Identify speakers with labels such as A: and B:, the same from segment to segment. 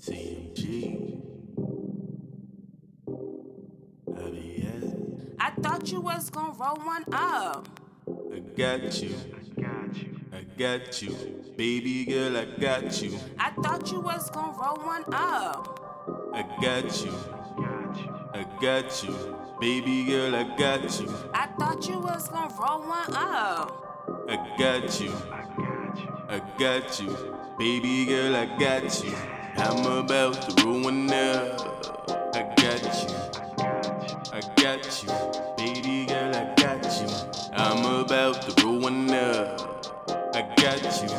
A: CMG.
B: I thought you was gonna roll one up.
A: I got you. I got you. I got you. Baby girl, I got you.
B: I thought you was gonna roll one up.
A: I got you. I got you. Baby girl, I got you.
B: I thought you was gonna roll one up.
A: I got you. I got you. I got you. Baby girl, I got you. I'm about to ruin up. I got you. I got you. Baby girl, I got you. I'm about to ruin up. I got you.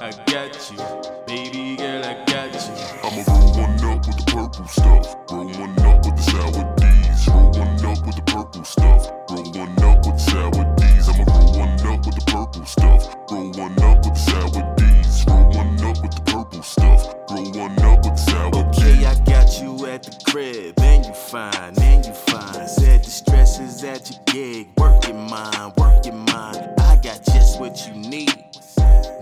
A: I got you. Baby girl, I got you.
C: I'ma roll up with the purple stuff. One up with the sour D's. One up with the purple stuff. One up with the sour D's. I'ma up with the purple stuff. One up with the sour D's.
A: Crib, and you fine, and you fine. Said the stress is at your gig, working mine, working mine. I got just what you need.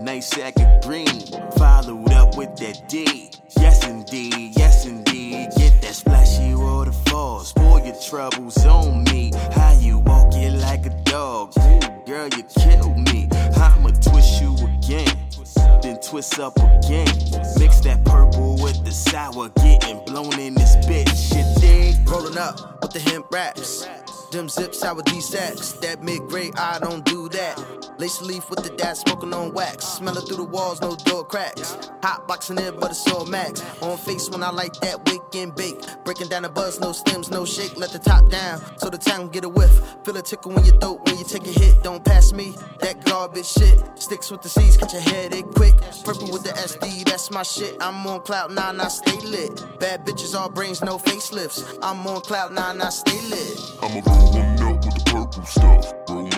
A: Nice sack of green, followed up with that D. Yes indeed, yes indeed. Get that splashy waterfall, spoil your troubles on me. How you walk it like a dog, Ooh, girl, you kill me. I'ma twist you again then twist up again. Mix that purple with the sour, getting blown in this bitch. Shit dig?
D: Rolling up with the hemp wraps. Them zips out with D-sacks. That mid-grade, I don't do that. Lace leaf with the dad smoking on wax. Smell it through the walls, no door cracks. Hot boxing it, but it's all max. On face when I like that wake and bake. Breaking down the buzz, no stems, no shake. Let the top down so the town get a whiff. Feel a tickle when you throat when you take a hit. Don't pass me that garbage shit. Sticks with the C's, catch a headache quick. Purple with the SD, that's my shit. I'm on cloud nine, I stay lit. Bad bitches, all brains, no facelifts. I'm on cloud nine, I stay lit.
C: I'ma roll one up with the purple stuff. Roll